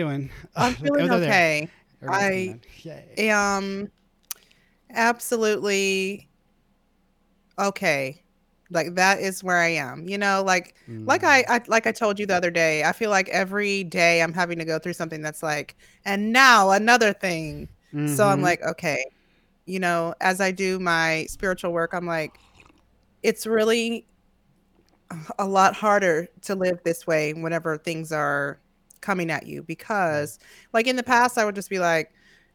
Doing? I'm feeling oh, okay. I am absolutely okay. Like that is where I am. You know, like like Mm. I, I like I told you the other day, I feel like every day I'm having to go through something that's like, and now another thing. So I'm Mhm. like, okay, you know, as I do my spiritual work, I'm like, it's really a lot harder to live this way whenever things are coming at you because like in the past I would just be like,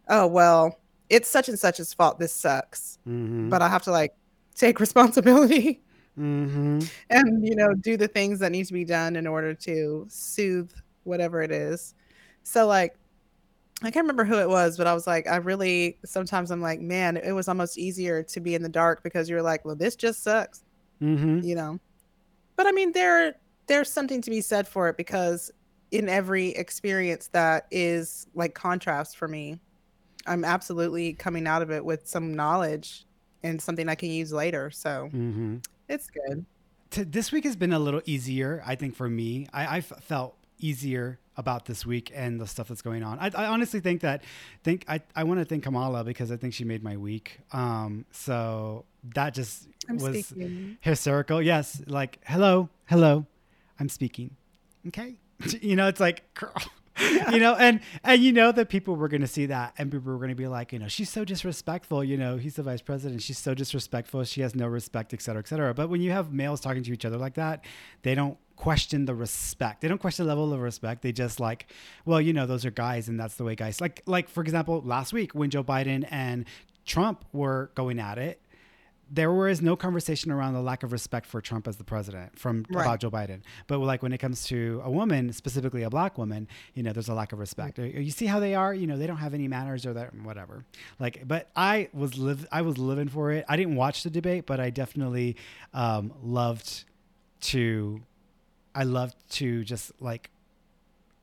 oh well, it's such and such's fault this sucks. Mhm. But I have to like take responsibility Mhm. and you know do the things that need to be done in order to soothe whatever it is. So like I can't remember who it was, but I was like, I really sometimes I'm like, man, it was almost easier to be in the dark because you're like, well, this just sucks, Mhm. you know. But I mean, there there's something to be said for it because in every experience that is like contrast for me, I'm absolutely coming out of it with some knowledge and something I can use later. So Mhm. it's good. This week has been a little easier, I think, for me. I, felt easier about this week and the stuff that's going on. I, I honestly think that think I, I want to thank Kamala because I think she made my week. Um, so that just I'm was speaking. hysterical. Yes, like hello, hello, I'm speaking. Okay, you know, it's like. girl. You know, and and you know that people were going to see that, and people were going to be like, you know, she's so disrespectful. You know, he's the vice president. She's so disrespectful. She has no respect, et cetera, et cetera. But when you have males talking to each other like that, they don't question the respect. They don't question the level of respect. They just like, well, you know, those are guys, and that's the way guys like. Like for example, last week when Joe Biden and Trump were going at it, there was no conversation around the lack of respect for Trump as the president from Right. about Joe Biden. But like when it comes to a woman, specifically a black woman, you know, there's a lack of respect. You see how they are, you know, they don't have any manners or that whatever. Like, but I was live, I was living for it. I didn't watch the debate, but I definitely um, loved to, I loved to just like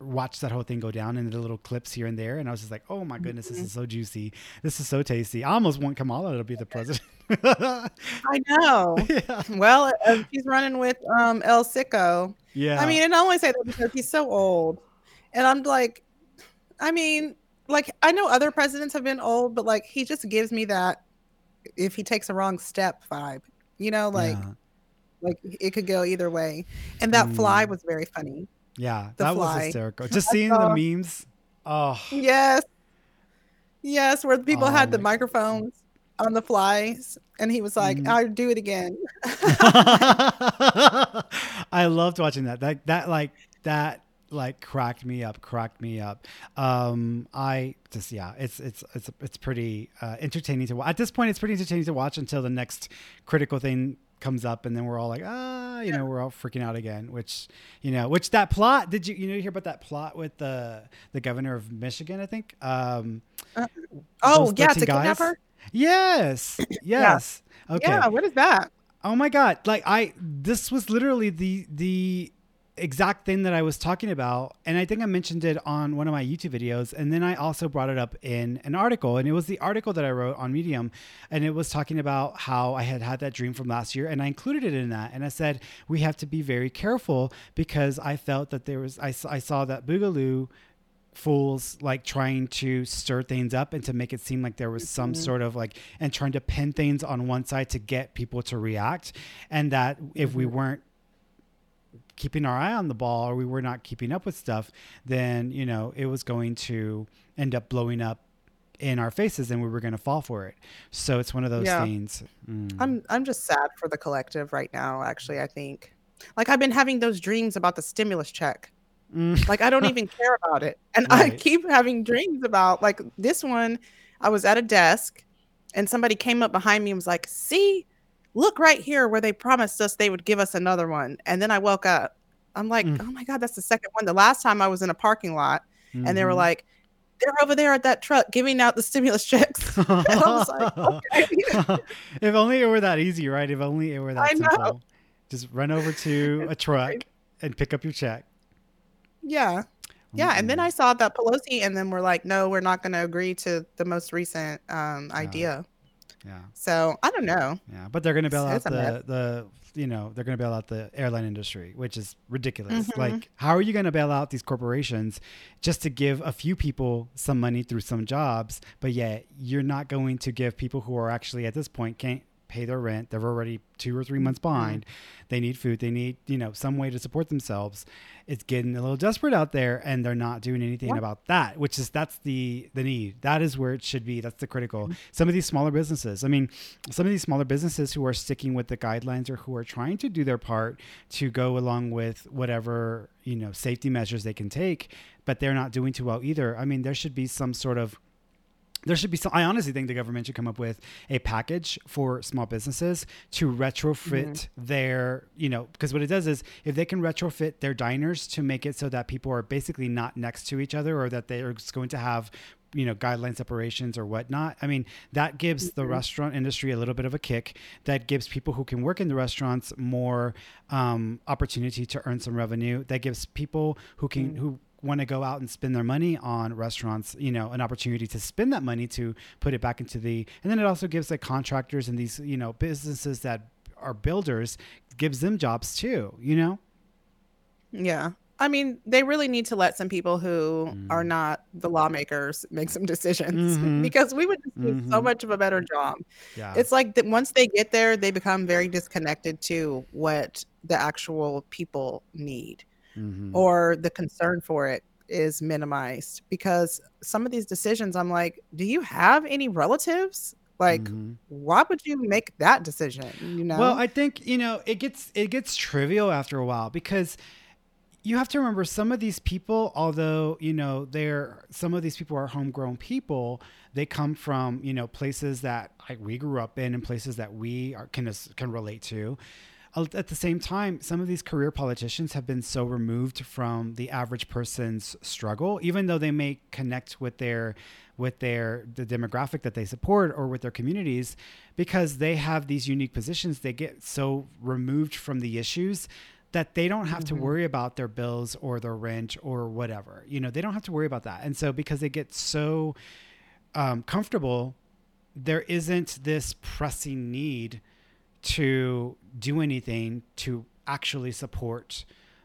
watch that whole thing go down and the little clips here and there. And I was just like, oh my goodness, this is so juicy. This is so tasty. I almost want Kamala to be the president. I know. yeah. Well, uh, he's running with um El Sicko. Yeah. I mean, and I only say that because he's so old. And I'm like, I mean, like I know other presidents have been old, but like he just gives me that if he takes a wrong step vibe. You know, like yeah. like it could go either way. And that fly Mm. was very funny. Yeah, The that was hysterical. Just seeing the memes. Oh, Yes. Yes, where the people Oh had the microphones on the flies and he was like, Mhm. I'll do it again. I loved watching that. That that like that like cracked me up, cracked me up. Um, I just yeah, it's it's it's it's pretty uh, entertaining to watch. At this point, it's pretty entertaining to watch until the next critical thing comes up, and then we're all like, ah, you know, we're all freaking out again. Which you know, which that plot? Did you you know you hear about that plot with the the governor of Michigan? I think. Um, Oh, yeah, 13 to guys? kidnap her? Yes. Yes. Okay. Yeah, what is that? Oh my god! Like I, this was literally the the exact thing that I was talking about, and I think I mentioned it on one of my YouTube videos, and then I also brought it up in an article, and it was the article that I wrote on Medium, and it was talking about how I had had that dream from last year, and I included it in that, and I said we have to be very careful because I felt that there was I, I saw that Boogaloo fools like trying to stir things up and to make it seem like there was some mm-hmm. sort of like and trying to pin things on one side to get people to react and that if we mm-hmm. weren't keeping our eye on the ball or we were not keeping up with stuff then you know it was going to end up blowing up in our faces and we were going to fall for it so it's one of those Yeah. things Mm. I'm I'm just sad for the collective right now, actually, I think. Like I've been having those dreams about the stimulus check. Mm. Like I don't even care about it. And I keep having dreams about like this one, I was at a desk and somebody came up behind me and was like, "See, look right here where they promised us they would give us another one." And then I woke up. I'm like, Mm. "Oh my god, that's the second one." The last time I was in a parking lot and they were Mhm. like, "They're over there at that truck giving out the stimulus checks." and I was like, "Okay." if only it were that easy, right? If only it were that I know. simple. Just run over to a truck and pick up your check. yeah. Yeah, and then I saw that Pelosi, and then we're like, no, we're not going to agree to the most recent um, idea. Yeah. So I don't know. Yeah, but they're going to bail out It's the the you know they're going to bail out the airline industry, which is ridiculous. Mhm. Like, how are you going to bail out these corporations just to give a few people some money through some jobs, but yet you're not going to give people who are actually at this point can't pay their rent. They're already two or three months mm-hmm. behind. They need food. They need you know some way to support themselves. It's getting a little desperate out there, and they're not doing anything Yeah. about that. Which is that's the the need. That is where it should be. That's the critical. Mm-hmm. Some of these smaller businesses. I mean, some of these smaller businesses who are sticking with the guidelines or who are trying to do their part to go along with whatever you know safety measures they can take, but they're not doing too well either. I mean, there should be some sort of there should be some i honestly think the government should come up with a package for small businesses to retrofit mm-hmm. their you know because what it does is if they can retrofit their diners to make it so that people are basically not next to each other or that they're just going to have you know guideline separations or whatnot i mean that gives the mm-hmm. restaurant industry a little bit of a kick. That gives people who can work in the restaurants more um, opportunity to earn some revenue. That gives people who can mm-hmm. who want to go out and spend their money on restaurants, you know, an opportunity to spend that money to put it back into the, and then it also gives like contractors and these, you know, businesses that are builders, gives them jobs too, you know? Yeah. I mean, they really need to let some people who Mm. are not the lawmakers make some decisions Mhm. because we would just do so Mhm. much of a better job. Yeah. It's like that once they get there, they become very disconnected to what the actual people need Mhm. or the concern for it is minimized because some of these decisions I'm like, do you have any relatives? Like, Mhm. why would you make that decision? You know? Well, I think you know it gets it gets trivial after a while because you have to remember some of these people, although you know they're some of these people are homegrown people, they come from you know places that like we grew up in and places that we are, can can relate to. At the same time, some of these career politicians have been so removed from the average person's struggle, even though they may connect with their with their the demographic that they support or with their communities because they have these unique positions they get so removed from the issues that they don't have to worry about their bills or their rent or whatever. You know they don't have to worry about that. And so because they get so um, comfortable there isn't this pressing need to do anything to actually support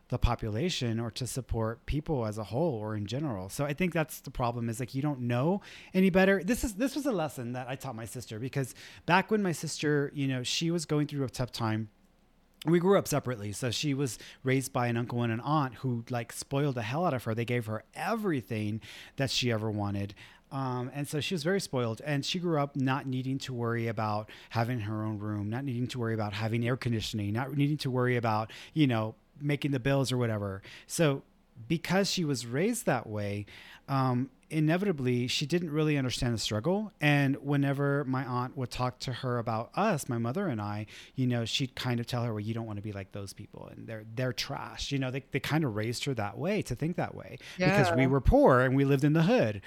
the population or to support people as a whole or in general. So I think that's the problem is like you don't know any better. This is this was a lesson that I taught my sister because back when my sister, you know, she was going through a tough time we grew up separately so she was raised by an uncle and an aunt who like spoiled the hell out of her they gave her everything that she ever wanted um, and so she was very spoiled and she grew up not needing to worry about having her own room not needing to worry about having air conditioning not needing to worry about you know making the bills or whatever. So because she was raised that way um, inevitably she didn't really understand the struggle. And whenever my aunt would talk to her about us my mother and i you know she'd kind of tell her well you don't want to be like those people and they're they're trash. You know they, they kind of raised her that way to think that way because we were poor and we lived in the hood.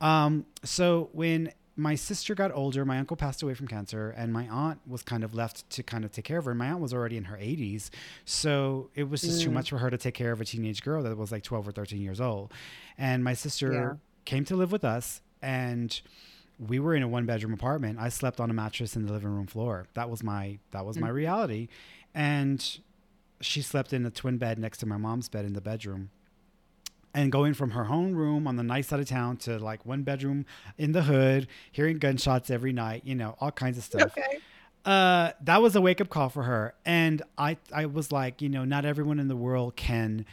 Um, so when my sister got older my uncle passed away from cancer and my aunt was kind of left to kind of take care of her and my aunt was already in her 80s so it was just too mm. much for her to take care of a teenage girl that was like 12 or 13 years old. And my sister Yeah. came to live with us and we were in a one bedroom apartment. I slept on a mattress in the living room floor. That was my that was mm. my reality. And she slept in a twin bed next to my mom's bed in the bedroom and going from her home room on the nice side of town to like one bedroom in the hood hearing gunshots every night you know all kinds of stuff okay. uh, that was a wake up call for her. And I, I was like, you know, not everyone in the world can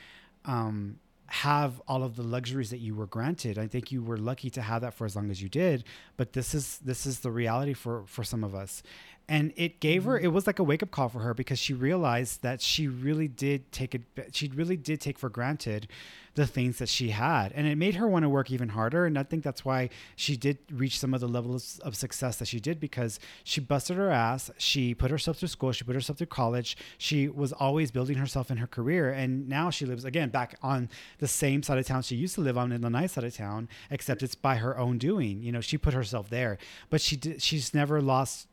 um, have all of the luxuries that you were granted. I think you were lucky to have that for as long as you did. But this is this is the reality for for some of us. And it gave her, mm-hmm. it was like a wake up call for her because she realized that she really did take it, she really did take for granted the things that she had. And it made her want to work even harder. And I think that's why she did reach some of the levels of success that she did because she busted her ass. She put herself through school. She put herself through college. She was always building herself in her career. And now she lives again back on the same side of town she used to live on in the nice side of town, except it's by her own doing. You know, she put herself there, but she did, she's never lost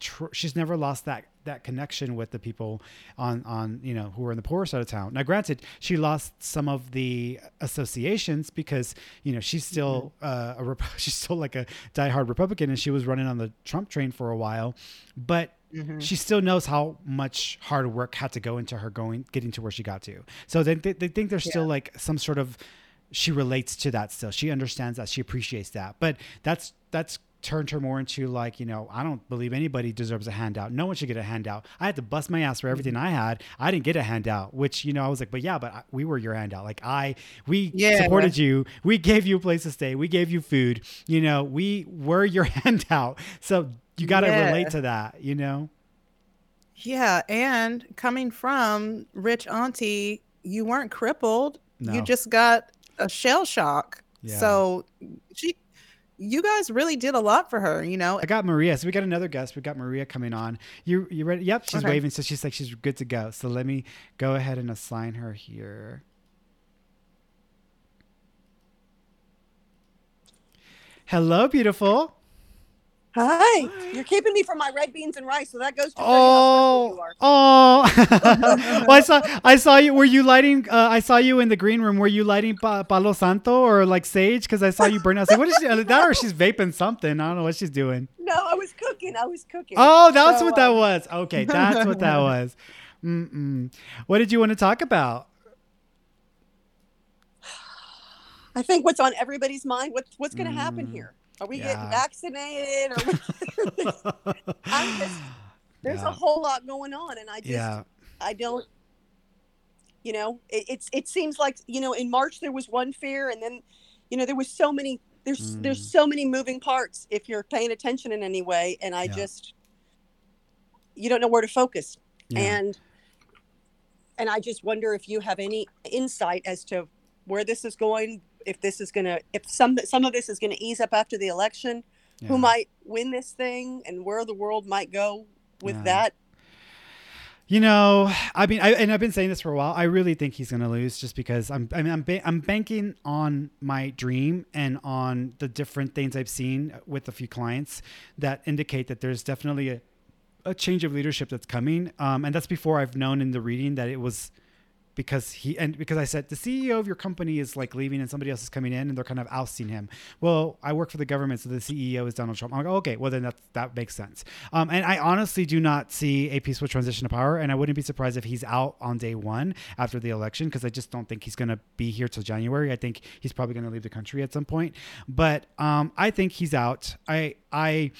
tr- she's never lost that that connection with the people on on you know who are in the poorer side of town. Now, granted, she lost some of the associations because you know she's still mm-hmm. uh, a Rep- she's still like a diehard Republican, and she was running on the Trump train for a while, but. Mm-hmm. She still knows how much hard work had to go into her going, getting to where she got to. So they, they, they think there's yeah. still like some sort of, she relates to that still. She understands that. She appreciates that. But that's that's turned her more into like, you know, I don't believe anybody deserves a handout. No one should get a handout. I had to bust my ass for mm-hmm. everything I had. I didn't get a handout, which, you know, I was like, but yeah, but we were your handout. Like I, we yeah. supported you. We gave you a place to stay. We gave you food. You know, we were your handout. So you got to yeah. relate to that, you know? Yeah. And coming from rich auntie, you weren't crippled. No. You just got a shell shock. Yeah. So she you guys really did a lot for her, you know. I got Maria. So we got another guest. We got Maria coming on. You you ready? Yep, she's okay. waving. So she's like she's good to go. So let me go ahead and assign her here. Hello, beautiful. Hi. You're keeping me from my red beans and rice, so that goes to oh, oh. well, I saw I saw you. Were you lighting? Uh, I saw you in the green room. Were you lighting pa- Palo Santo or like sage? Because I saw you burn. I was like, what is she? Uh, that or she's vaping something? I don't know what she's doing. No, I was cooking. I was cooking. Oh, that's so, what that um... was. Okay, that's what that was. Mm-mm. What did you want to talk about? I think what's on everybody's mind. What's what's going to mm. happen here? Are we yeah. getting vaccinated? Or just, there's yeah. a whole lot going on, and I just yeah. I don't. You know, it, it's it seems like you know in March there was one fear, and then you know there was so many there's mm. there's so many moving parts if you're paying attention in any way, and I just you don't know where to focus, and and I just wonder if you have any insight as to where this is going if this is going to if some some of this is going to ease up after the election yeah. who might win this thing and where the world might go with yeah. that you know, I mean, I, and I've been saying this for a while. I really think he's going to lose, just because I'm. I mean, I'm ba- I'm banking on my dream and on the different things I've seen with a few clients that indicate that there's definitely a, a change of leadership that's coming. Um, and that's before I've known in the reading that it was because he and because I said the CEO of your company is like leaving and somebody else is coming in and they're kind of ousting him. Well, I work for the government, so the CEO is Donald Trump. I'm like, okay, well then that that makes sense. Um, and I honestly do not see a peaceful transition of power, and I wouldn't be surprised if he's out on day one after the election because I just don't think he's going to be here till January. I think he's probably going to leave the country at some point. But um, I think he's out. I I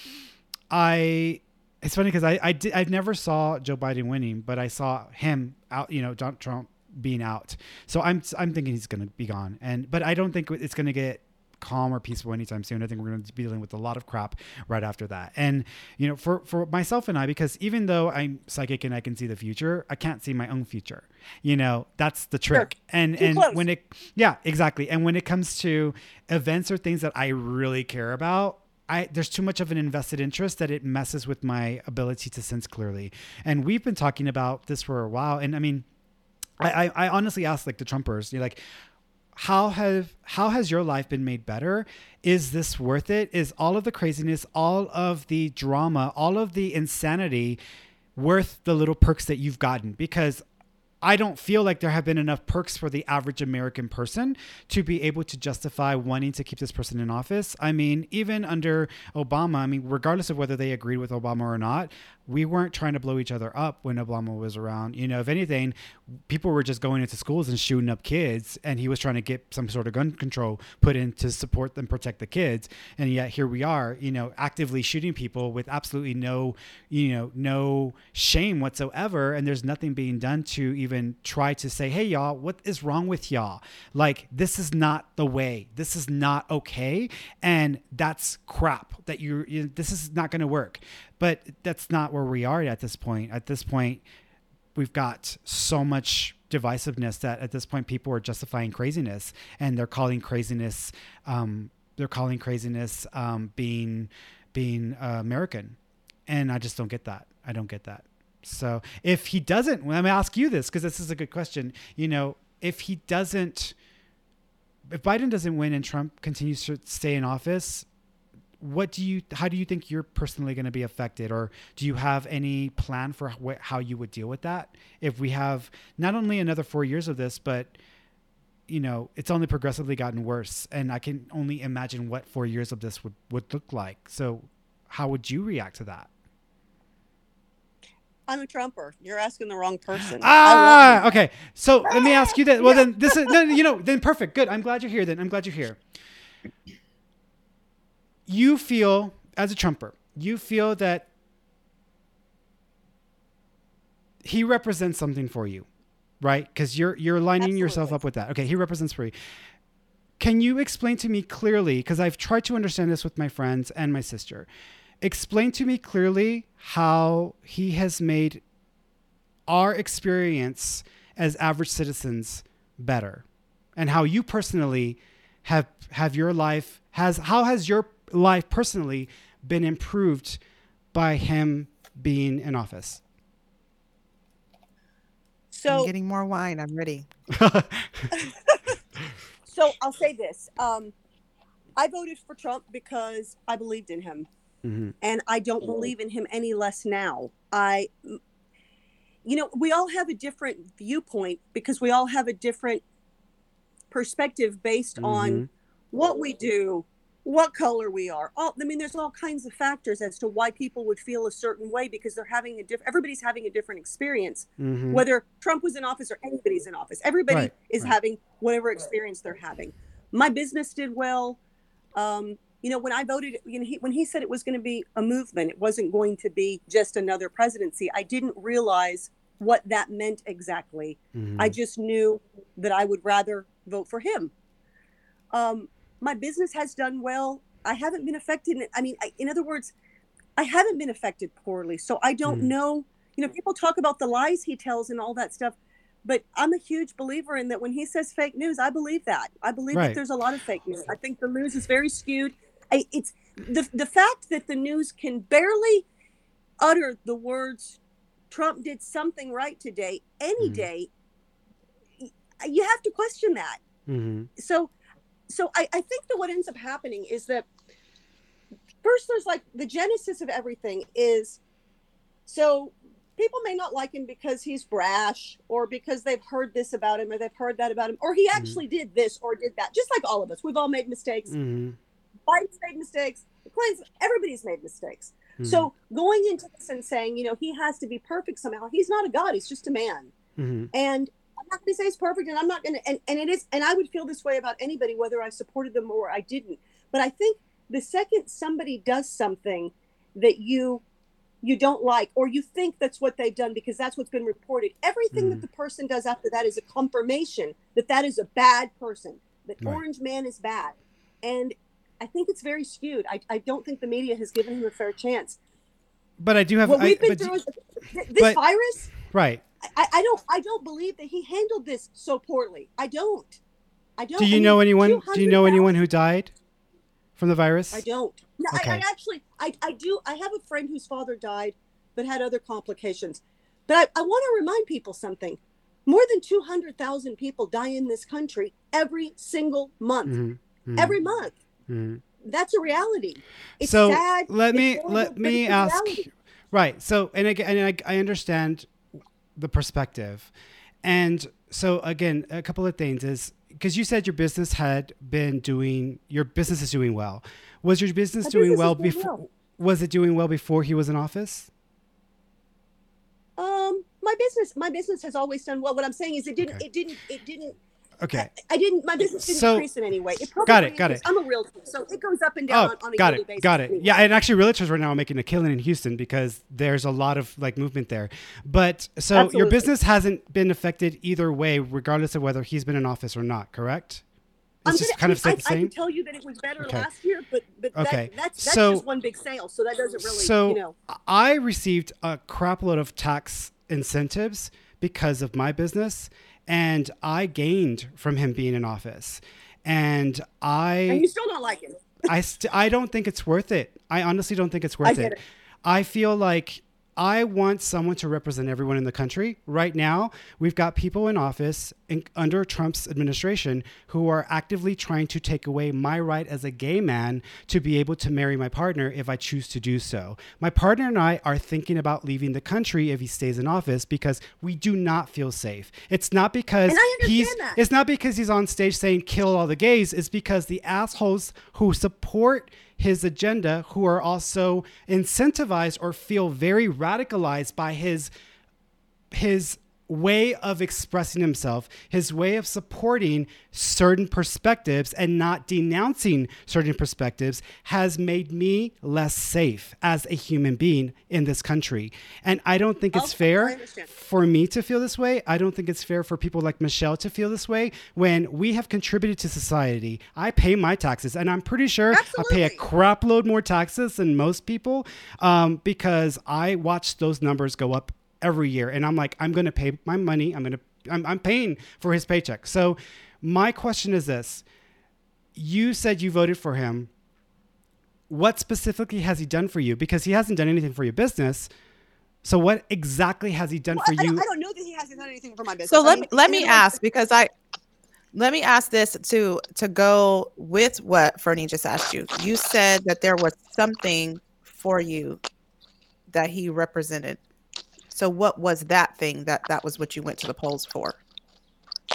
I it's funny because I I, did, I never saw Joe Biden winning, but I saw him out. You know, Donald Trump being out. So I'm I'm thinking he's going to be gone. And but I don't think it's going to get calm or peaceful anytime soon. I think we're going to be dealing with a lot of crap right after that. And you know, for for myself and I, because even though I'm psychic and I can see the future, I can't see my own future. You know, that's the trick. Sure. And Too and close. when it, yeah, exactly. And when it comes to events or things that I really care about. I, there's too much of an invested interest that it messes with my ability to sense clearly. And we've been talking about this for a while. And I mean, I, I, honestly ask like the Trumpers, you're like, how have how has your life been made better? Is this worth it? Is all of the craziness, all of the drama, all of the insanity worth the little perks that you've gotten? Because I don't feel like there have been enough perks for the average American person to be able to justify wanting to keep this person in office. I mean, even under Obama, I mean, regardless of whether they agreed with Obama or not, we weren't trying to blow each other up when Obama was around. You know, if anything, people were just going into schools and shooting up kids, and he was trying to get some sort of gun control put in to support and protect the kids. And yet here we are, you know, actively shooting people with absolutely no, you know, no shame whatsoever, and there's nothing being done to even try to say, "Hey, y'all, what is wrong with y'all? Like, this is not the way. This is not okay, and that's crap. That you, you this is not going to work." But that's not where we are at this point. At this point, we've got so much divisiveness that at this point people are justifying craziness and they're calling craziness um, they're calling craziness um, being being uh, American, and I just don't get that. I don't get that. So if he doesn't, let me ask you this because this is a good question. You know, if he doesn't, if Biden doesn't win and Trump continues to stay in office, what do you how do you think you're personally going to be affected or do you have any plan for wh- how you would deal with that if we have not only another 4 years of this but you know it's only progressively gotten worse and i can only imagine what 4 years of this would would look like so how would you react to that I'm a Trumper. You're asking the wrong person. Ah, okay. So let me ask you that. Well, then this is no, you know, then perfect. Good. I'm glad you're here. Then I'm glad you're here you feel as a trumper you feel that he represents something for you right? Because you're you're lining Absolutely. yourself up with that. Okay he represents for you. Can you explain to me clearly because i've tried to understand this with my friends and my sister. Explain to me clearly how he has made our experience as average citizens better and how you personally have have your life has how has your life personally been improved by him being in office? So I'm getting more wine. I'm ready. so I'll say this. Um, I voted for Trump because I believed in him. Mm-hmm. And I don't believe in him any less now. I, you know, we all have a different viewpoint because we all have a different perspective based mm-hmm. on what we do, what color we are. All I mean, there's all kinds of factors as to why people would feel a certain way because they're having a different. Everybody's having a different experience, mm-hmm. whether Trump was in office or anybody's in office. Everybody right, is right. having whatever experience they're having. My business did well. Um, you know, when I voted, you know, he, when he said it was going to be a movement, it wasn't going to be just another presidency. I didn't realize what that meant exactly. Mm-hmm. I just knew that I would rather vote for him. Um, my business has done well. I haven't been affected. I mean, I, in other words, I haven't been affected poorly. So I don't mm. know. You know, people talk about the lies he tells and all that stuff, but I'm a huge believer in that when he says fake news, I believe that. I believe right. that there's a lot of fake news. I think the news is very skewed. I, it's the the fact that the news can barely utter the words Trump did something right today any mm. day. You have to question that. Mm-hmm. So so I, I think that what ends up happening is that first there's like the genesis of everything is so people may not like him because he's brash or because they've heard this about him or they've heard that about him or he mm-hmm. actually mm-hmm. did this or did that just like all of us we've all made mistakes mm-hmm. biden's made mistakes Clintons, everybody's made mistakes mm-hmm. so going into this and saying you know he has to be perfect somehow he's not a god he's just a man mm-hmm. and not going to say it's perfect, and I'm not going to, and, and it is, and I would feel this way about anybody, whether I supported them or I didn't. But I think the second somebody does something that you you don't like or you think that's what they've done because that's what's been reported everything mm. that the person does after that is a confirmation that that is a bad person that right. orange man is bad and i think it's very skewed I, I don't think the media has given him a fair chance but i do have what I, we've been through is, this but, virus right I, I don't I don't believe that he handled this so poorly. I don't. I don't. Do you I know anyone? Do you know anyone who died from the virus? I don't. No, okay. I, I, actually I, I do. I have a friend whose father died, but had other complications. But I, I want to remind people something. More than two hundred thousand people die in this country every single month. Mm-hmm. Mm-hmm. Every month. Mm-hmm. That's a reality. It's so sad. let me let me ask. Right. So and again, and I, I understand the perspective. And so again, a couple of things is because you said your business had been doing your business is doing well. Was your business My doing business well before? Well. Was it doing well before he was in office? Um, my business, my business has always done well. What I'm saying is, it didn't, okay. it didn't, it didn't Okay. I, I, didn't. My business didn't so, increase in any way. It probably got it. Got it. I'm a realtor, so it goes up and down oh, on, on a got it, basis. Got it. Anyway. Yeah, and actually, realtors right now are making a killing in Houston because there's a lot of like movement there. But so Absolutely. your business hasn't been affected either way, regardless of whether he's been in office or not. Correct? It's I'm just gonna, kind of I, the same. I can tell you that it was better okay. last year, but but okay. That, that's that's so, just one big sale, so that doesn't really. So you know. I received a crapload of tax incentives because of my business and I gained from him being in office. And I And you still don't like him. I st- I don't think it's worth it. I honestly don't think it's worth it. it. I feel like I want someone to represent everyone in the country. Right now, we've got people in office in, under Trump's administration who are actively trying to take away my right as a gay man to be able to marry my partner if I choose to do so. My partner and I are thinking about leaving the country if he stays in office because we do not feel safe. It's not because he's that. it's not because he's on stage saying kill all the gays, it's because the assholes who support his agenda who are also incentivized or feel very radicalized by his his way of expressing himself, his way of supporting certain perspectives and not denouncing certain perspectives has made me less safe as a human being in this country. And I don't think it's fair for me to feel this way. I don't think it's fair for people like Michelle to feel this way when we have contributed to society. I pay my taxes, and I'm pretty sure Absolutely. I pay a crap load more taxes than most people um, because I watch those numbers go up every year. And I'm like, I'm going to pay my money. I'm going to, I'm, I'm paying for his paycheck. So my question is this you said you voted for him. What specifically has he done for you? Because he hasn't done anything for your business. So what exactly has he done well, for I you? I don't know that he hasn't done anything for my business. So let me, let me ask because I let me ask this to to go with what Fernie just asked you. You said that there was something for you that he represented. So what was that thing that that was what you went to the polls for?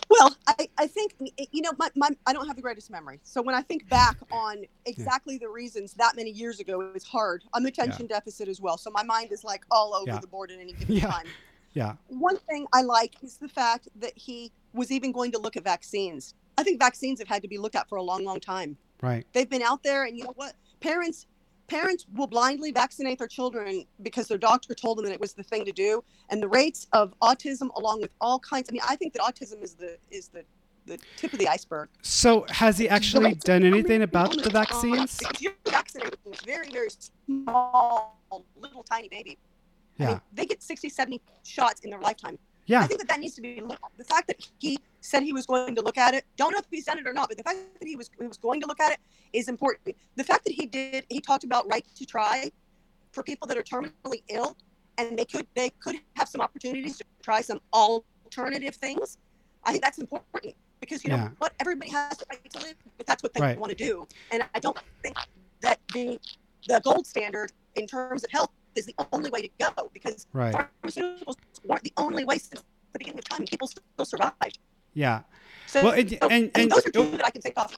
Well, I, I think you know my, my I don't have the greatest memory. So when I think back on exactly yeah. the reasons that many years ago, it's hard. I'm attention yeah. deficit as well, so my mind is like all over yeah. the board at any given time. Yeah. One thing I like is the fact that he was even going to look at vaccines. I think vaccines have had to be looked at for a long, long time. Right. They've been out there, and you know what? Parents parents will blindly vaccinate their children because their doctor told them that it was the thing to do. And the rates of autism along with all kinds i mean i think that autism is the is the the tip of the iceberg. So has he actually done anything about the vaccines? because you're vaccinating a very very small little tiny baby. Yeah I mean, they get 60 70 shots in their lifetime yeah. I think that that needs to be looked at. The fact that he said he was going to look at it, don't know if he's done it or not, but the fact that he was he was going to look at it is important. The fact that he did, he talked about right to try for people that are terminally ill, and they could they could have some opportunities to try some alternative things. I think that's important because you know yeah. what everybody has the right to live if that's what they right. want to do, and I don't think that the the gold standard in terms of health is the only way to go because right. pharmaceuticals weren't the only way since the beginning of time. People still survived. Yeah. So, well, and, and, and, and those are two that I can think off.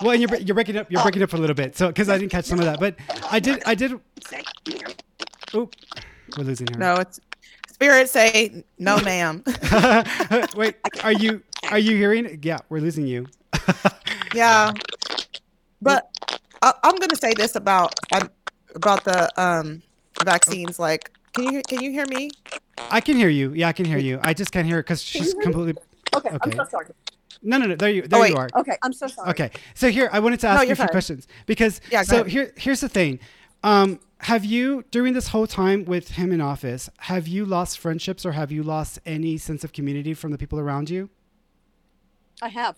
Well, and you're you're breaking up you're breaking up for a little bit, so because I didn't catch some of that, but I did I did. Oop, we're losing her. No, it's spirit say no, ma'am. Wait, are you are you hearing? Yeah, we're losing you. yeah, but I, am going to say this about um, about the um vaccines. Like, can you can you hear me? I can hear you. Yeah, I can hear you. I just can't hear it because she's completely. Okay, okay, I'm so sorry. No, no, no. There you, there oh, you are. Okay, I'm so sorry. Okay, so here I wanted to ask no, you a few fine. questions because yeah, so ahead. here here's the thing. Um, have you during this whole time with him in office, have you lost friendships or have you lost any sense of community from the people around you? I have.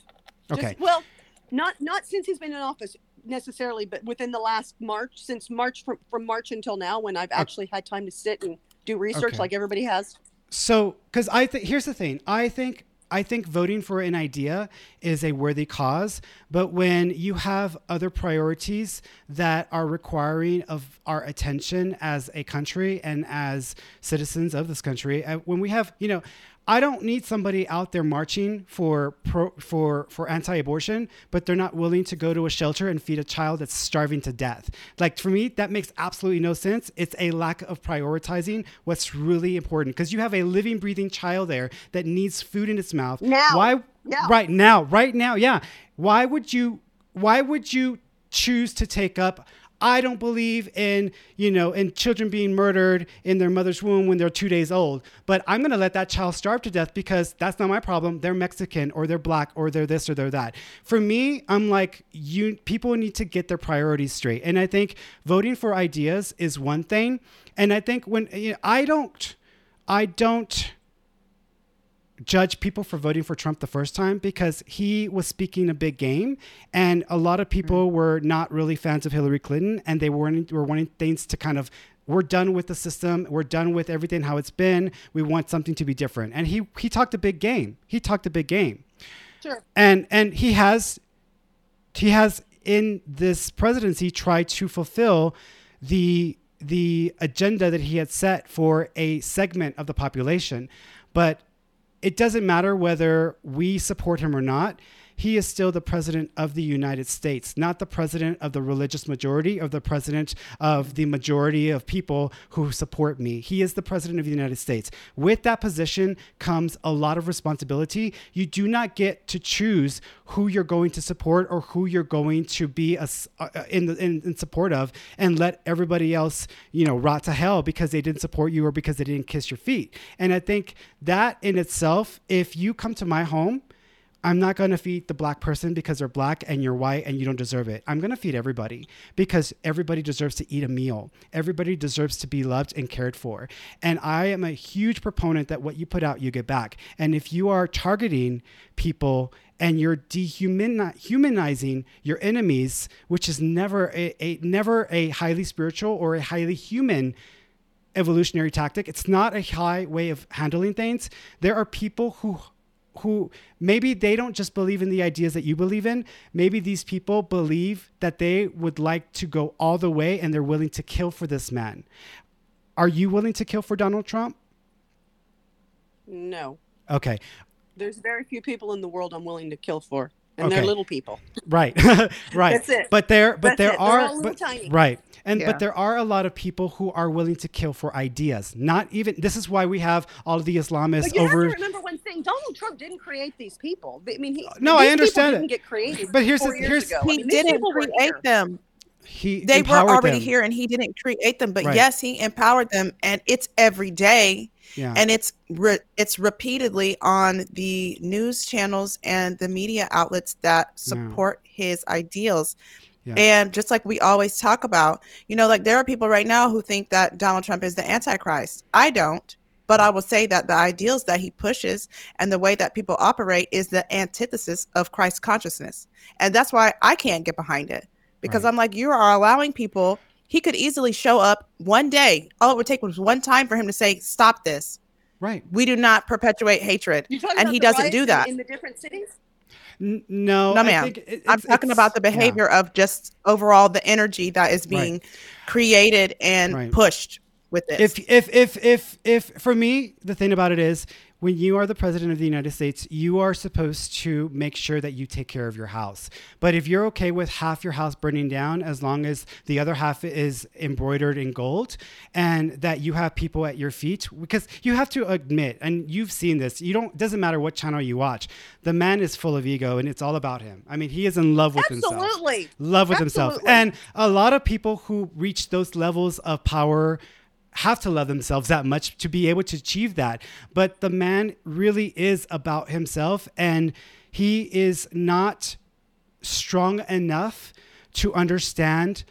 Okay. Just, well, not not since he's been in office necessarily, but within the last March, since March from, from March until now, when I've actually had time to sit and do research okay. like everybody has. So, because I think here's the thing, I think I think voting for an idea is a worthy cause, but when you have other priorities that are requiring of our attention as a country and as citizens of this country, uh, when we have, you know, I don't need somebody out there marching for pro, for for anti-abortion, but they're not willing to go to a shelter and feed a child that's starving to death. Like for me, that makes absolutely no sense. It's a lack of prioritizing what's really important because you have a living, breathing child there that needs food in its mouth. Now, why? Yeah. Right now, right now, yeah. Why would you? Why would you choose to take up? I don't believe in, you know, in children being murdered in their mother's womb when they're two days old. But I'm going to let that child starve to death because that's not my problem. They're Mexican or they're black or they're this or they're that. For me, I'm like, you people need to get their priorities straight. And I think voting for ideas is one thing. And I think when you know, I don't, I don't judge people for voting for Trump the first time because he was speaking a big game, and a lot of people mm-hmm. were not really fans of Hillary Clinton, and they weren't were wanting things to kind of we're done with the system. We're done with everything how it's been. We want something to be different. And he he talked a big game. He talked a big game. Sure. And and he has he has in this presidency tried to fulfill the the agenda that he had set for a segment of the population. But it doesn't matter whether we support him or not he is still the president of the United States, not the president of the religious majority or the president of the majority of people who support me. He is the president of the United States. With that position comes a lot of responsibility. You do not get to choose who you're going to support or who you're going to be a, uh, in, the, in, in support of and let everybody else, you know, rot to hell because they didn't support you or because they didn't kiss your feet. And I think that in itself, if you come to my home, I'm not going to feed the black person because they're black and you're white and you don't deserve it. I'm going to feed everybody because everybody deserves to eat a meal. Everybody deserves to be loved and cared for. And I am a huge proponent that what you put out, you get back. And if you are targeting people and you're dehumanizing your enemies, which is never a, a never a highly spiritual or a highly human evolutionary tactic. It's not a high way of handling things. There are people who who maybe they don't just believe in the ideas that you believe in. Maybe these people believe that they would like to go all the way and they're willing to kill for this man. Are you willing to kill for Donald Trump? No. Okay. There's very few people in the world I'm willing to kill for and okay. they're little people. Right, right. That's it. But there, but That's there it. are, but, right, and yeah. but there are a lot of people who are willing to kill for ideas. Not even. This is why we have all of the Islamists but you over. Have to remember one thing: Donald Trump didn't create these people. I mean, he. No, I understand didn't Get created but here's the, here's ago. he I mean, didn't create them. He they were already them. here, and he didn't create them. But Right. yes, he empowered them, and it's every day. Yeah. and it's re- it's repeatedly on the news channels and the media outlets that support his ideals Yeah. and just like we always talk about you know like there are people right now who think that donald trump is the antichrist i don't but i will say that the ideals that he pushes and the way that people operate is the antithesis of christ consciousness and that's why i can't get behind it because Right. i'm like you are allowing people he could easily show up one day all it would take was one time for him to say stop this right. we do not perpetuate hatred You're talking and about he doesn't do in- that in the different cities. N- no, No, I ma'am. think it- i'm talking it's- about the yeah. behavior of just overall the energy that is being created and Right. pushed with this if if if if if for me the thing about it is when you are the president of the United States you are supposed to make sure that you take care of your house but if you're okay with half your house burning down as long as the other half is embroidered in gold and that you have people at your feet because you have to admit and you've seen this you don't doesn't matter what channel you watch the man is full of ego and it's all about him i mean he is in love with himself Absolutely. love with. Absolutely. And a lot of people who reach those levels of power have to love themselves that much to be able to achieve that. But the man really is about himself and he is not strong enough to understand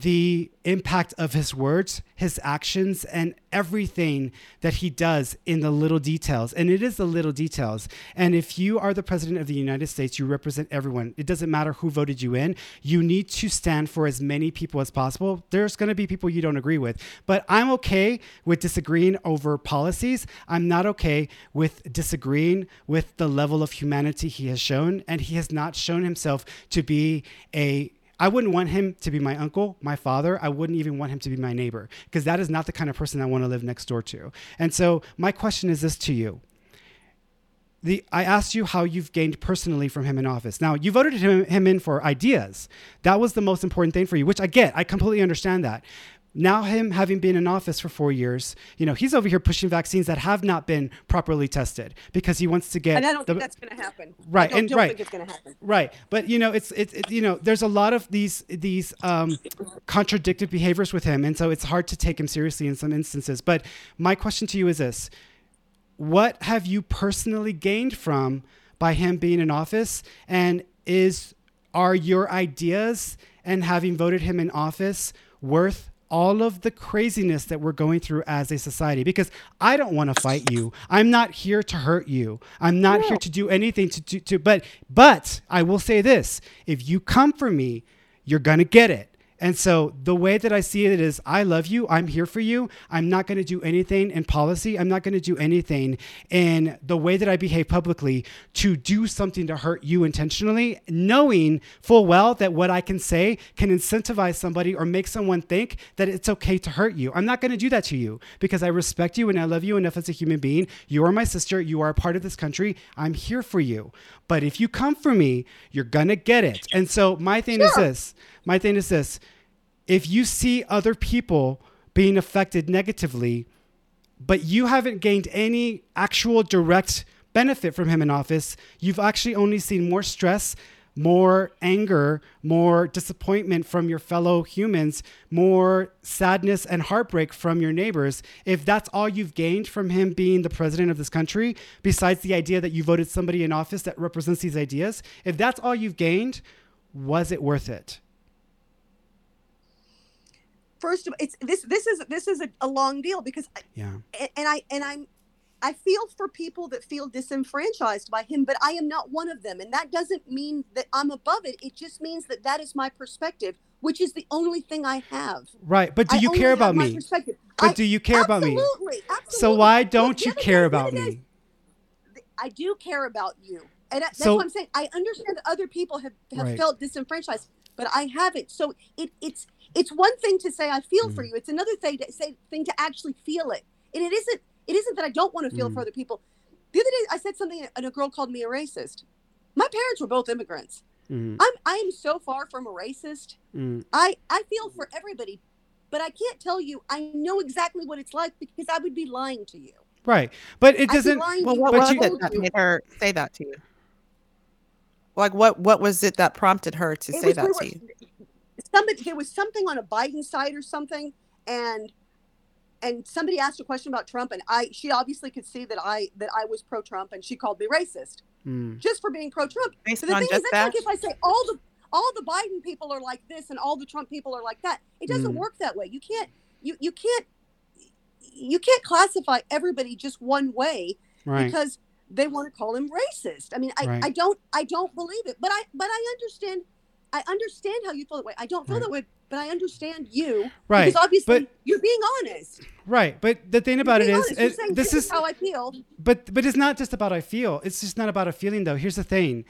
the impact of his words, his actions, and everything that he does in the little details. And it is the little details. And if you are the president of the United States, you represent everyone. It doesn't matter who voted you in. You need to stand for as many people as possible. There's going to be people you don't agree with, but I'm okay with disagreeing over policies. I'm not okay with disagreeing with the level of humanity he has shown. And he has not shown himself to be a I wouldn't want him to be my uncle, my father. I wouldn't even want him to be my neighbor because that is not the kind of person I want to live next door to. And so, my question is this to you. The, I asked you how you've gained personally from him in office. Now, you voted him, him in for ideas. That was the most important thing for you, which I get. I completely understand that. Now, him having been in office for four years, you know, he's over here pushing vaccines that have not been properly tested because he wants to get. And I don't the- think that's going to happen. Right, I don't, and right. think it's going to happen. Right, but you know, it's it's it, you know, there's a lot of these these um, contradictive behaviors with him, and so it's hard to take him seriously in some instances. But my question to you is this: What have you personally gained from by him being in office, and is are your ideas and having voted him in office worth all of the craziness that we're going through as a society because I don't want to fight you. I'm not here to hurt you. I'm not here to do anything to to, to but but I will say this, if you come for me, you're going to get it. And so the way that I see it is I love you. I'm here for you. I'm not going to do anything in policy. I'm not going to do anything in the way that I behave publicly to do something to hurt you intentionally, knowing full well that what I can say can incentivize somebody or make someone think that it's okay to hurt you. I'm not going to do that to you because I respect you and I love you enough as a human being. You are my sister. You are a part of this country. I'm here for you. But if you come for me, you're going to get it. And so my thing sure. is this my thing is this if you see other people being affected negatively, but you haven't gained any actual direct benefit from him in office, you've actually only seen more stress, more anger, more disappointment from your fellow humans, more sadness and heartbreak from your neighbors. If that's all you've gained from him being the president of this country, besides the idea that you voted somebody in office that represents these ideas, if that's all you've gained, was it worth it? First of it's this this is this is a, a long deal because yeah and, and i and i'm I feel for people that feel disenfranchised by him, but I am not one of them. And that doesn't mean that I'm above it. It just means that that is my perspective, which is the only thing I have. Right. But do you care about me? But I, do you care about me? Absolutely. So why don't you care about me? I do care about you. And that's so, what I'm saying. I understand that other people have, have right. felt disenfranchised, but I haven't. So it, it's it's one thing to say I feel mm-hmm. for you. It's another thing to say thing to actually feel it. And it isn't it isn't that I don't want to feel mm-hmm. for other people. The other day I said something and a girl called me a racist. My parents were both immigrants. Mm-hmm. I'm I am so far from a racist. Mm. I I feel for everybody, but I can't tell you I know exactly what it's like because I would be lying to you. Right, but it doesn't. Well, what was it that made her say that to you? Like what? What was it that prompted her to it say that to you? Somebody there was something on a Biden side or something, and and somebody asked a question about Trump, and I she obviously could see that I that I was pro Trump, and she called me racist mm. just for being pro Trump. So the thing is, that's like if I say all the all the Biden people are like this and all the Trump people are like that. It doesn't mm. work that way. You can't you you can't you can't classify everybody just one way right. because they want to call him racist. I mean, I, right. I don't I don't believe it, but I but I understand I understand how you feel that way. I don't feel right. that way, but I understand you. Right. Because obviously but, you're being honest. Right. But the thing about it is, it, uh, saying, this, this is how I feel. But but it's not just about I feel. It's just not about a feeling though. Here's the thing.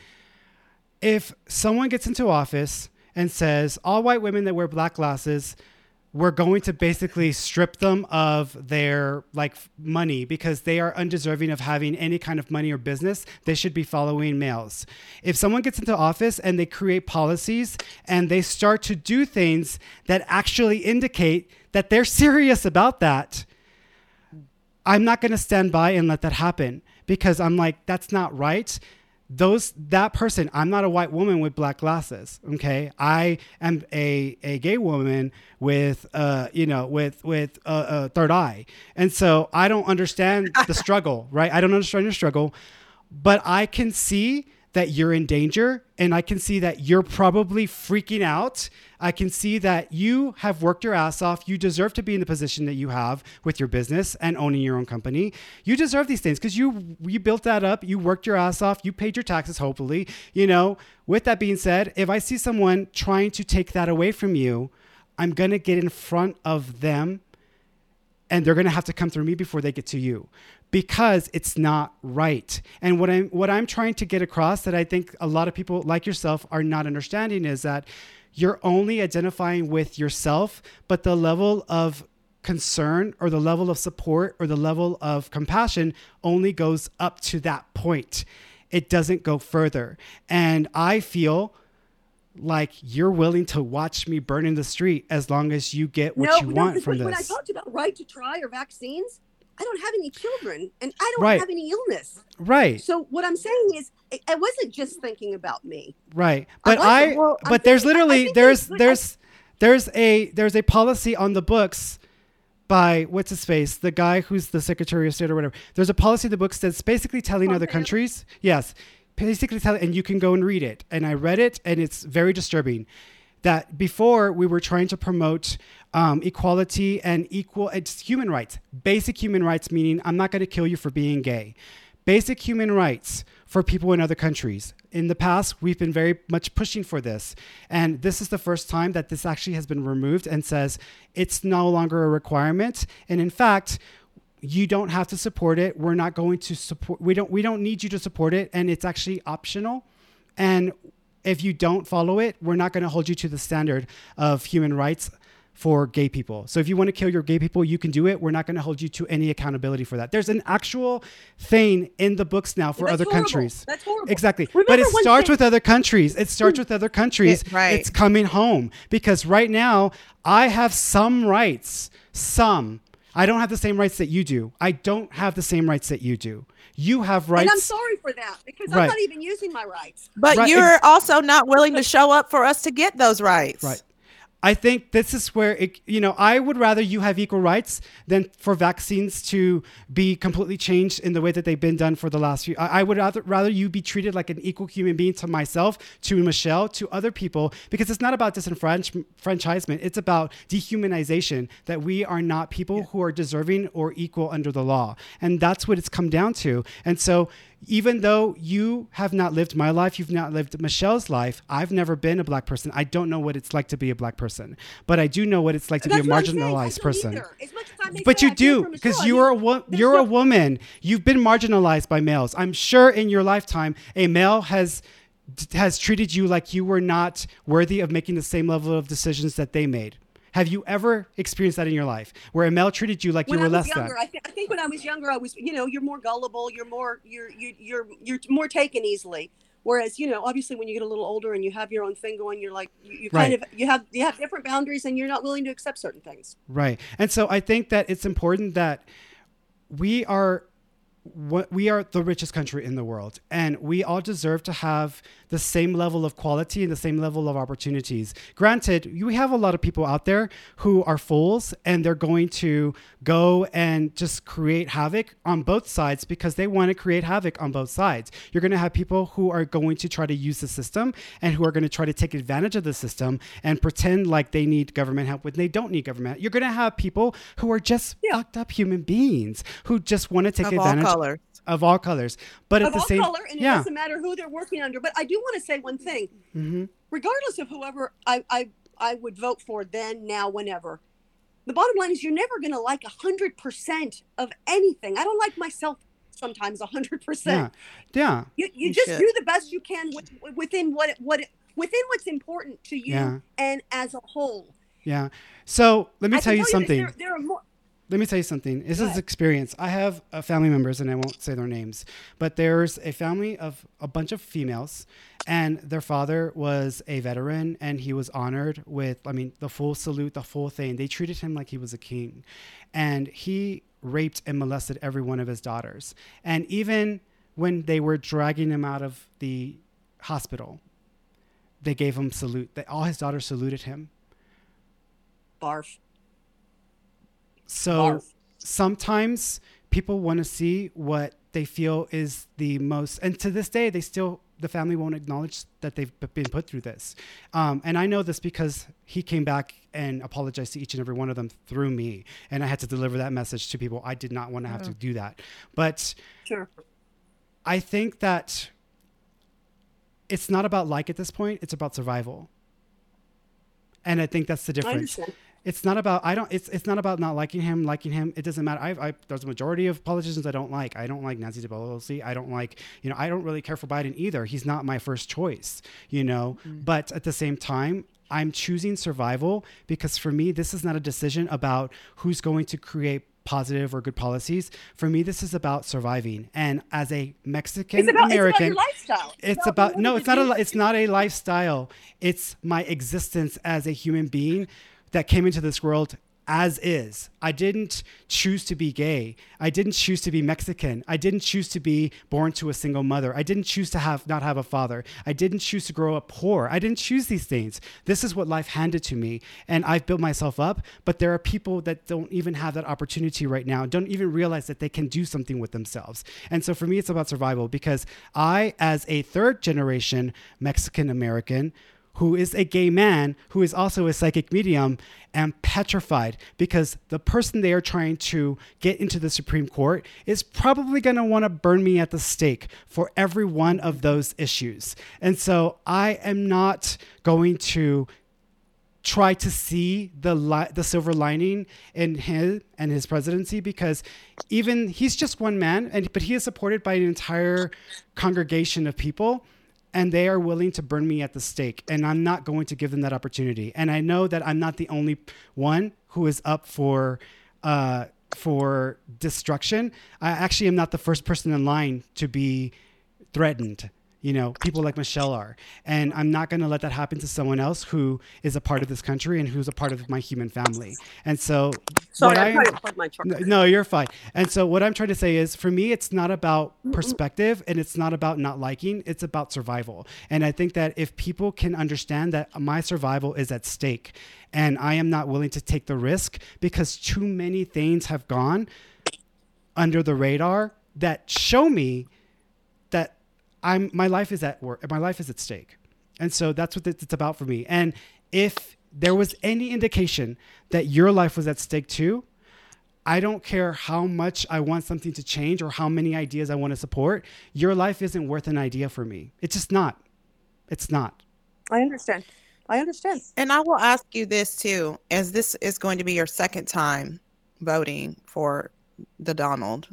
If someone gets into office and says all white women that wear black glasses we're going to basically strip them of their like money because they are undeserving of having any kind of money or business. They should be following males. If someone gets into office and they create policies and they start to do things that actually indicate that they're serious about that i'm not going to stand by and let that happen because i'm like that's not right those that person i'm not a white woman with black glasses okay? I am a, a gay woman with uh you know with with a, a third eye. And so i don't understand the struggle right? I don't understand your struggle but i can see that you're in danger and I can see that you're probably freaking out. I can see that you have worked your ass off. You deserve to be in the position that you have with your business and owning your own company. You deserve these things because you you built that up. You worked your ass off. You paid your taxes, hopefully. You know, with that being said, if I see someone trying to take that away from you, I'm gonna get in front of them and they're going to have to come through me before they get to you because it's not right. And what I'm what I'm trying to get across that I think a lot of people like yourself are not understanding is that you're only identifying with yourself, but the level of concern or the level of support or the level of compassion only goes up to that point. It doesn't go further. And I feel like you're willing to watch me burn in the street as long as you get what no, you no, want from when, this. When I talked about right to try or vaccines, I don't have any children and I don't right. have any illness. Right. So what I'm saying is I wasn't just thinking about me. Right. But I, I well, but there's literally there's there's there's a there's a policy on the books by what's his face, the guy who's the Secretary of State or whatever. There's a policy in the books that's basically telling other countries, yes, basically telling, and you can go and read it. And I read it, and it's very disturbing. That before we were trying to promote um, equality and equal it's human rights, basic human rights, meaning I'm not going to kill you for being gay. basic human rights for people in other countries. In the past, we've been very much pushing for this. And this is the first time that this actually has been removed and says it's no longer a requirement. And in fact, you don't have to support it. We're not going to support we don't we don't need you to support it and it's actually optional. And if you don't follow it, we're not going to hold you to the standard of human rights for gay people. So if you want to kill your gay people, you can do it. We're not going to hold you to any accountability for that. There's an actual thing in the books now for other horrible. countries. That's horrible. Exactly. Remember but it starts thing- with other countries. It starts with other countries. It, right. It's coming home because right now I have some rights, some. I don't have the same rights that you do. I don't have the same rights that you do. You have rights. And I'm sorry for that because right. I'm not even using my rights. But right. you're also not willing to show up for us to get those rights. Right. I think this is where it, you know, I would rather you have equal rights than for vaccines to be completely changed in the way that they've been done for the last few. I, I would rather, rather you be treated like an equal human being to myself, to Michelle, to other people, because it's not about disenfranchisement. It's about dehumanization that we are not people yeah. who are deserving or equal under the law. And that's what it's come down to. And so even though you have not lived my life, you've not lived Michelle's life, I've never been a black person. I don't know what it's like to be a black person, but I do know what it's like to be a marginalized person. But you do because you are a wo- you're no- a woman. You've been marginalized by males. I'm sure in your lifetime a male has has treated you like you were not worthy of making the same level of decisions that they made. Have you ever experienced that in your life where a male treated you like when you were less younger, than? I, th- I think when I was younger, I was, you know, you're more gullible, you're more, you're, you're, you're, you're more taken easily. Whereas, you know, obviously when you get a little older and you have your own thing going, you're like, you, you kind right. of, you have, you have different boundaries and you're not willing to accept certain things. Right. And so I think that it's important that we are what we are the richest country in the world and we all deserve to have the same level of quality and the same level of opportunities. Granted we have a lot of people out there who are fools and they're going to go and just create havoc on both sides because they want to create havoc on both sides. You're going to have people who are going to try to use the system and who are going to try to take advantage of the system and pretend like they need government help when they don't need government you're going to have people who are just yeah. fucked up human beings who just want to take of advantage colors. of all colors. But of at the same color, and yeah. it doesn't matter who they're working under. But I do want to say one thing. Mm-hmm. Regardless of whoever I, I I would vote for then, now, whenever. The bottom line is you're never going to like 100% of anything. I don't like myself sometimes 100%. Yeah. Yeah. You, you, you just should. do the best you can with, within what what within what's important to you yeah. and as a whole. Yeah. So, let me I tell you something. There, there, are more let me tell you something. This is experience. I have uh, family members, and I won't say their names, but there's a family of a bunch of females, and their father was a veteran, and he was honored with, I mean, the full salute, the full thing. They treated him like he was a king, and he raped and molested every one of his daughters. And even when they were dragging him out of the hospital, they gave him salute. They, all his daughters saluted him. Barf. So sometimes people want to see what they feel is the most, and to this day, they still the family won't acknowledge that they've been put through this. Um, and I know this because he came back and apologized to each and every one of them through me, and I had to deliver that message to people. I did not want to have mm-hmm. to do that, but sure. I think that it's not about like at this point; it's about survival. And I think that's the difference it's not about I don't it's it's not about not liking him, liking him. It doesn't matter. I, I there's a majority of politicians I don't like. I don't like Nancy Pelosi. I don't like you know I don't really care for Biden either. He's not my first choice. You know, mm-hmm. but at the same time, I'm choosing survival because for me, this is not a decision about who's going to create positive or good policies. For me, this is about surviving. And as a Mexican it's about, American, it's about lifestyle. It's, it's about, about no, it's not a it's not a lifestyle. It's my existence as a human being that came into this world as is. I didn't choose to be gay. I didn't choose to be Mexican. I didn't choose to be born to a single mother. I didn't choose to have not have a father. I didn't choose to grow up poor. I didn't choose these things. This is what life handed to me and I've built myself up, but there are people that don't even have that opportunity right now. Don't even realize that they can do something with themselves. And so for me it's about survival because I as a third generation Mexican American who is a gay man who is also a psychic medium am petrified because the person they are trying to get into the Supreme Court is probably going to want to burn me at the stake for every one of those issues. And so I am not going to try to see the li- the silver lining in him and his presidency because even he's just one man and but he is supported by an entire congregation of people and they are willing to burn me at the stake and i'm not going to give them that opportunity. And i know that i'm not the only one who is up for uh, for destruction. I actually am not the first person in line to be threatened you know people like michelle are. And i'm not going to let that happen to someone else who is a part of this country and who's a part of my human family. And so sorry I, I my no, no you're fine. And so what i'm trying to say is for me it's not about perspective and it's not about not liking it's about survival. And i think that if people can understand that my survival is at stake and i am not willing to take the risk because too many things have gone under the radar that show me I'm my life is at work. My life is at stake, and so that's what it's about for me. And if there was any indication that your life was at stake too, I don't care how much I want something to change or how many ideas I want to support. Your life isn't worth an idea for me. It's just not. It's not. I understand. I understand. And I will ask you this too, as this is going to be your second time voting for the Donald.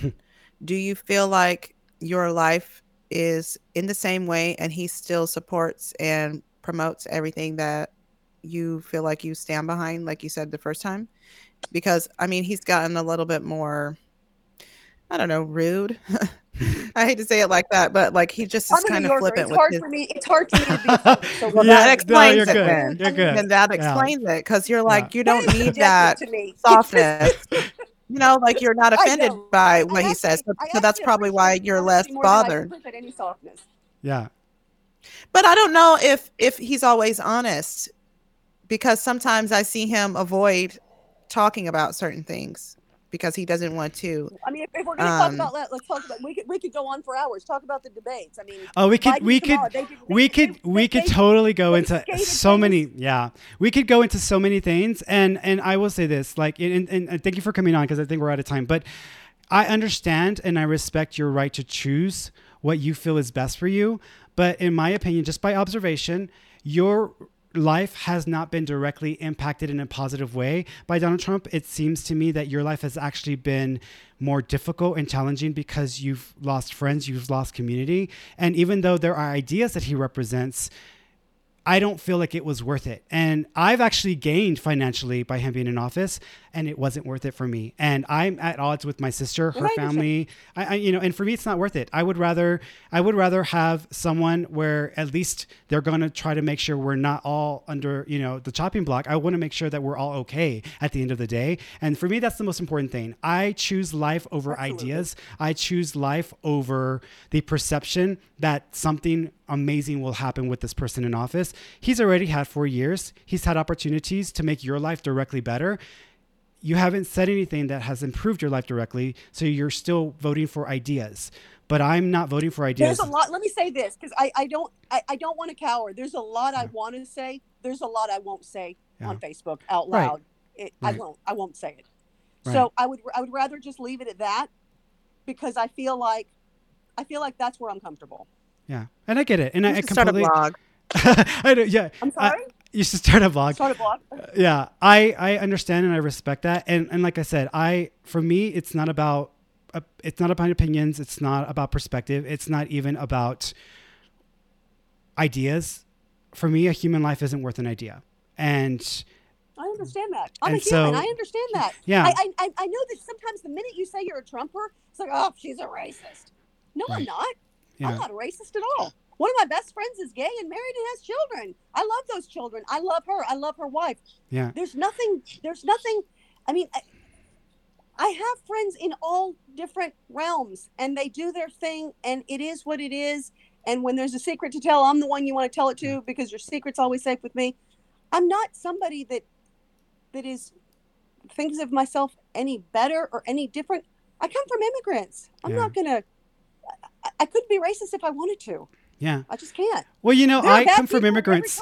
do you feel like your life is in the same way and he still supports and promotes everything that you feel like you stand behind like you said the first time because i mean he's gotten a little bit more i don't know rude i hate to say it like that but like he just is kind of flippant it's hard his... for me it's hard for me to be so well, yeah, that explains no, it then. You're good. and that explains yeah. it because you're like yeah. you don't need that softness you know, like you're not offended by what he says. So, so that's probably why you're less bothered. Yeah. But I don't know if if he's always honest because sometimes I see him avoid talking about certain things because he doesn't want to. I mean, if, if we're going to um, talk about that, let's talk about. We could we could go on for hours. Talk about the debates. I mean, oh, we could we could did, we could they, we could totally go into so many. Yeah, we could go into so many things, and and I will say this, like, and, and, and thank you for coming on because I think we're out of time, but I understand and I respect your right to choose what you feel is best for you, but in my opinion, just by observation, your life has not been directly impacted in a positive way by Donald Trump, it seems to me that your life has actually been more difficult and challenging because you've lost friends, you've lost community. And even though there are ideas that he represents, I don't feel like it was worth it. And I've actually gained financially by him being in office, and it wasn't worth it for me. And I'm at odds with my sister, her family. I, I, you know, and for me, it's not worth it. I would rather, I would rather have someone where at least they're to try to make sure we're not all under, you know, the chopping block. I want to make sure that we're all okay at the end of the day. And for me, that's the most important thing. I choose life over Absolutely. ideas. I choose life over the perception that something amazing will happen with this person in office. He's already had four years. He's had opportunities to make your life directly better. You haven't said anything that has improved your life directly, so you're still voting for ideas. But I'm not voting for ideas. There's a lot. Let me say this because I, I don't I, I don't want to cower. There's a lot yeah. I want to say. There's a lot I won't say yeah. on Facebook out loud. Right. It, right. I won't. I won't say it. Right. So I would I would rather just leave it at that because I feel like I feel like that's where I'm comfortable. Yeah, and I get it, and I, I completely. Start a blog. I know, yeah. I'm sorry. You should start a blog. Start a blog. yeah, I I understand and I respect that, and and like I said, I for me, it's not about uh, it's not about opinions. It's not about perspective. It's not even about ideas. For me, a human life isn't worth an idea, and. I understand that. I'm a human. So, I understand that. Yeah. I, I I know that sometimes the minute you say you're a Trumper, it's like, oh, she's a racist. No, right. I'm not. Yeah. I'm not a racist at all. One of my best friends is gay and married and has children. I love those children. I love her. I love her wife. Yeah. There's nothing. There's nothing. I mean, I, I have friends in all different realms, and they do their thing, and it is what it is. And when there's a secret to tell, I'm the one you want to tell it to because your secret's always safe with me. I'm not somebody that that is thinks of myself any better or any different. I come from immigrants. I'm yeah. not gonna. I, I could be racist if I wanted to. Yeah. I just can't. Well, you know, They're I come from immigrants.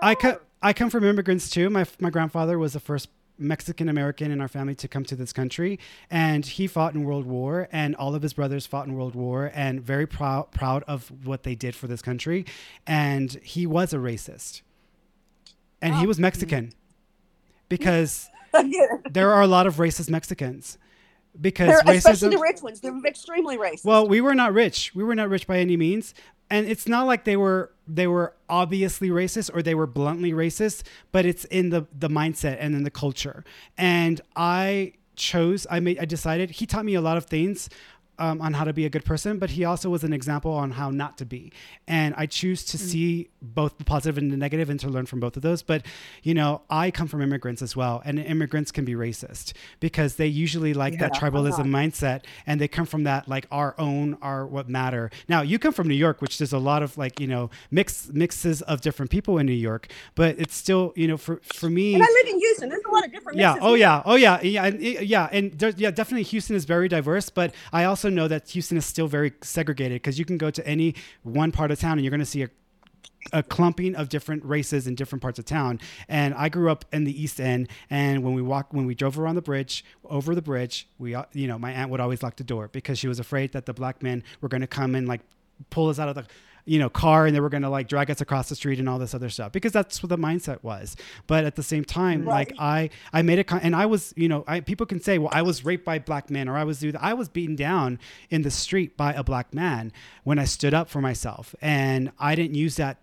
I come I come from immigrants too. My my grandfather was the first Mexican American in our family to come to this country, and he fought in World War, and all of his brothers fought in World War, and very proud proud of what they did for this country, and he was a racist, and oh. he was Mexican, because there are a lot of racist Mexicans. Because They're, racism, especially the rich ones, they're extremely racist. Well, we were not rich. We were not rich by any means, and it's not like they were they were obviously racist or they were bluntly racist, but it's in the the mindset and in the culture. And I chose I made I decided he taught me a lot of things um, on how to be a good person, but he also was an example on how not to be. And I choose to mm. see both the positive and the negative and to learn from both of those. But, you know, I come from immigrants as well, and immigrants can be racist because they usually like yeah, that tribalism mindset and they come from that, like our own are what matter. Now, you come from New York, which there's a lot of like, you know, mix mixes of different people in New York, but it's still, you know, for, for me. And I live in Houston. There's a lot of different Yeah. Oh, here. yeah. Oh, yeah. Yeah. And, yeah. And yeah, definitely Houston is very diverse, but I also also know that Houston is still very segregated because you can go to any one part of town and you're going to see a a clumping of different races in different parts of town. And I grew up in the East End, and when we walked, when we drove around the bridge, over the bridge, we, you know, my aunt would always lock the door because she was afraid that the black men were going to come and like pull us out of the you know car and they were going to like drag us across the street and all this other stuff because that's what the mindset was but at the same time right. like i i made a con- and i was you know I, people can say well i was raped by black men or i was i was beaten down in the street by a black man when i stood up for myself and i didn't use that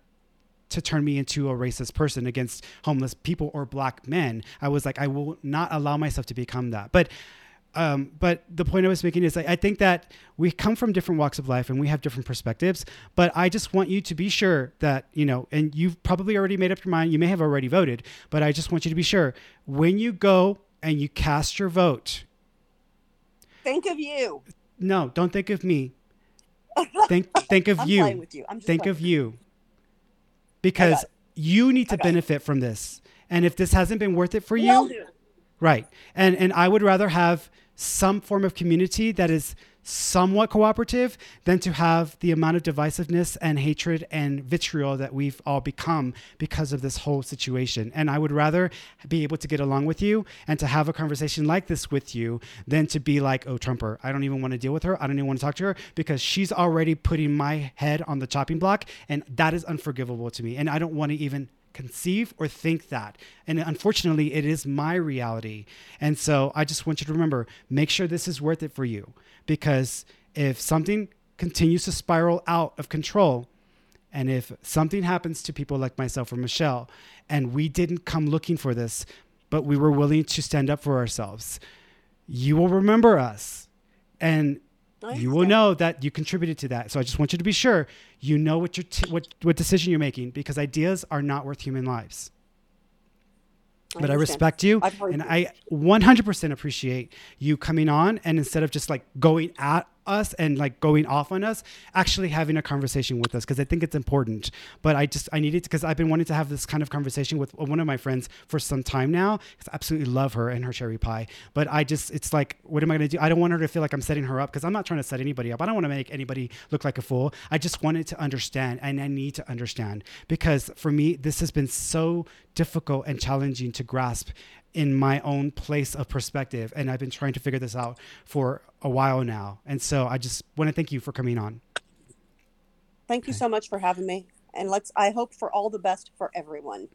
to turn me into a racist person against homeless people or black men. I was like, I will not allow myself to become that. But um, but the point I was making is I, I think that we come from different walks of life and we have different perspectives. But I just want you to be sure that, you know, and you've probably already made up your mind. You may have already voted, but I just want you to be sure when you go and you cast your vote. Think of you. No, don't think of me. Think think of you. With you. think of you. Because you need to benefit from this. And if this hasn't been worth it for we you, right. And and I would rather have some form of community that is somewhat cooperative than to have the amount of divisiveness and hatred and vitriol that we've all become because of this whole situation. And I would rather be able to get along with you and to have a conversation like this with you than to be like, oh, Trumper, I don't even want to deal with her. I don't even want to talk to her because she's already putting my head on the chopping block. And that is unforgivable to me. And I don't want to even conceive or think that. And unfortunately, it is my reality. And so I just want you to remember make sure this is worth it for you. Because if something continues to spiral out of control, and if something happens to people like myself or Michelle, and we didn't come looking for this, but we were willing to stand up for ourselves, you will remember us. And you will know that you contributed to that. So I just want you to be sure you know what your t- what what decision you're making because ideas are not worth human lives. I but I respect you and you. I 100% appreciate you coming on and instead of just like going at us and like going off on us, actually having a conversation with us because I think it's important. But I just I needed because I've been wanting to have this kind of conversation with one of my friends for some time now because I absolutely love her and her cherry pie. But I just it's like what am I going to do? I don't want her to feel like I'm setting her up because I'm not trying to set anybody up. I don't want to make anybody look like a fool. I just wanted to understand and I need to understand because for me this has been so difficult and challenging to grasp in my own place of perspective. And I've been trying to figure this out for a while now. And so I just want to thank you for coming on. Thank okay. you so much for having me. And let's, I hope for all the best for everyone.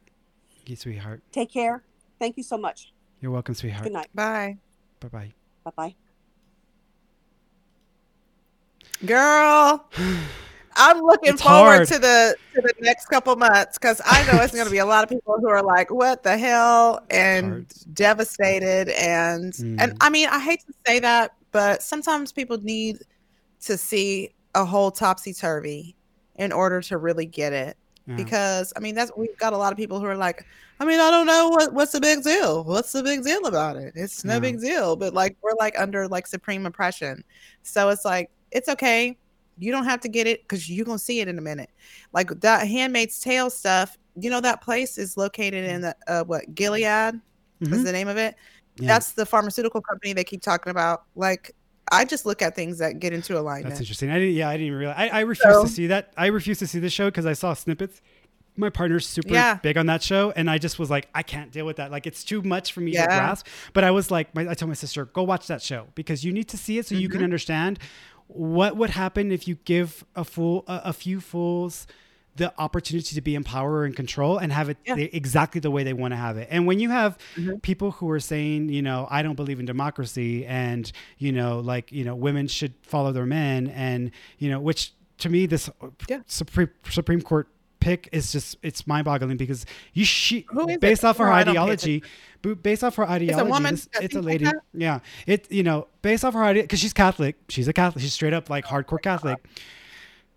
Thank you, sweetheart. Take care. Thank you so much. You're welcome, sweetheart. Good night. Bye. Bye bye. Bye bye. Girl. I'm looking it's forward hard. to the to the next couple months because I know it's going to be a lot of people who are like, "What the hell?" and devastated, and mm. and I mean, I hate to say that, but sometimes people need to see a whole topsy turvy in order to really get it. Yeah. Because I mean, that's we've got a lot of people who are like, I mean, I don't know what what's the big deal. What's the big deal about it? It's no yeah. big deal, but like we're like under like supreme oppression, so it's like it's okay you don't have to get it because you're gonna see it in a minute. Like that Handmaid's Tale stuff. You know that place is located in the uh, what Gilead mm-hmm. is the name of it. Yeah. That's the pharmaceutical company they keep talking about. Like I just look at things that get into alignment. That's interesting. I didn't. Yeah, I didn't even realize. I, I refuse so, to see that. I refuse to see the show because I saw snippets. My partner's super yeah. big on that show, and I just was like, I can't deal with that. Like, it's too much for me yeah. to grasp. But I was like, my, I told my sister, go watch that show because you need to see it so mm-hmm. you can mm-hmm. understand what would happen if you give a fool a, a few fools the opportunity to be in power and control and have it yeah. exactly the way they want to have it. And when you have mm-hmm. people who are saying, you know, I don't believe in democracy and, you know, like, you know, women should follow their men and, you know, which to me, this yeah. Supreme, Supreme Court pick is just, it's mind boggling because you, she, based it? off her ideology, based off her ideology, it's a, woman, this, it's a lady. Like yeah. It, you know, based off her idea, cause she's Catholic. She's a Catholic. She's straight up like hardcore Catholic.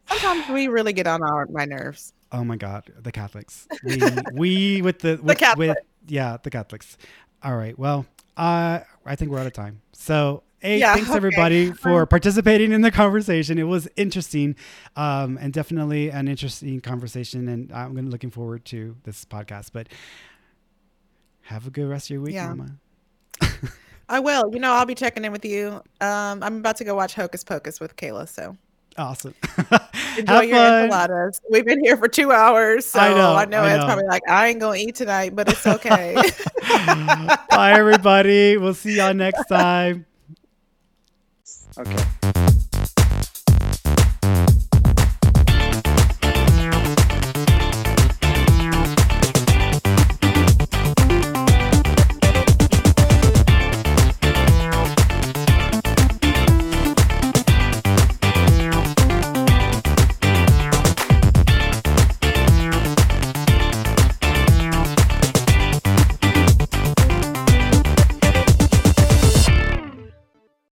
Sometimes we really get on our my nerves. Oh my God, the Catholics. We we with the with, the with yeah the Catholics. All right. Well, uh, I think we're out of time. So Hey, yeah, thanks okay. everybody for participating in the conversation. It was interesting, um, and definitely an interesting conversation. And I'm looking forward to this podcast. But have a good rest of your week, yeah. Mama. I will. You know, I'll be checking in with you. Um, I'm about to go watch Hocus Pocus with Kayla. So Awesome. Enjoy your fun. enchiladas. We've been here for two hours, so I know, I know I it's know. probably like I ain't gonna eat tonight, but it's okay. Bye, everybody. We'll see y'all next time. Okay.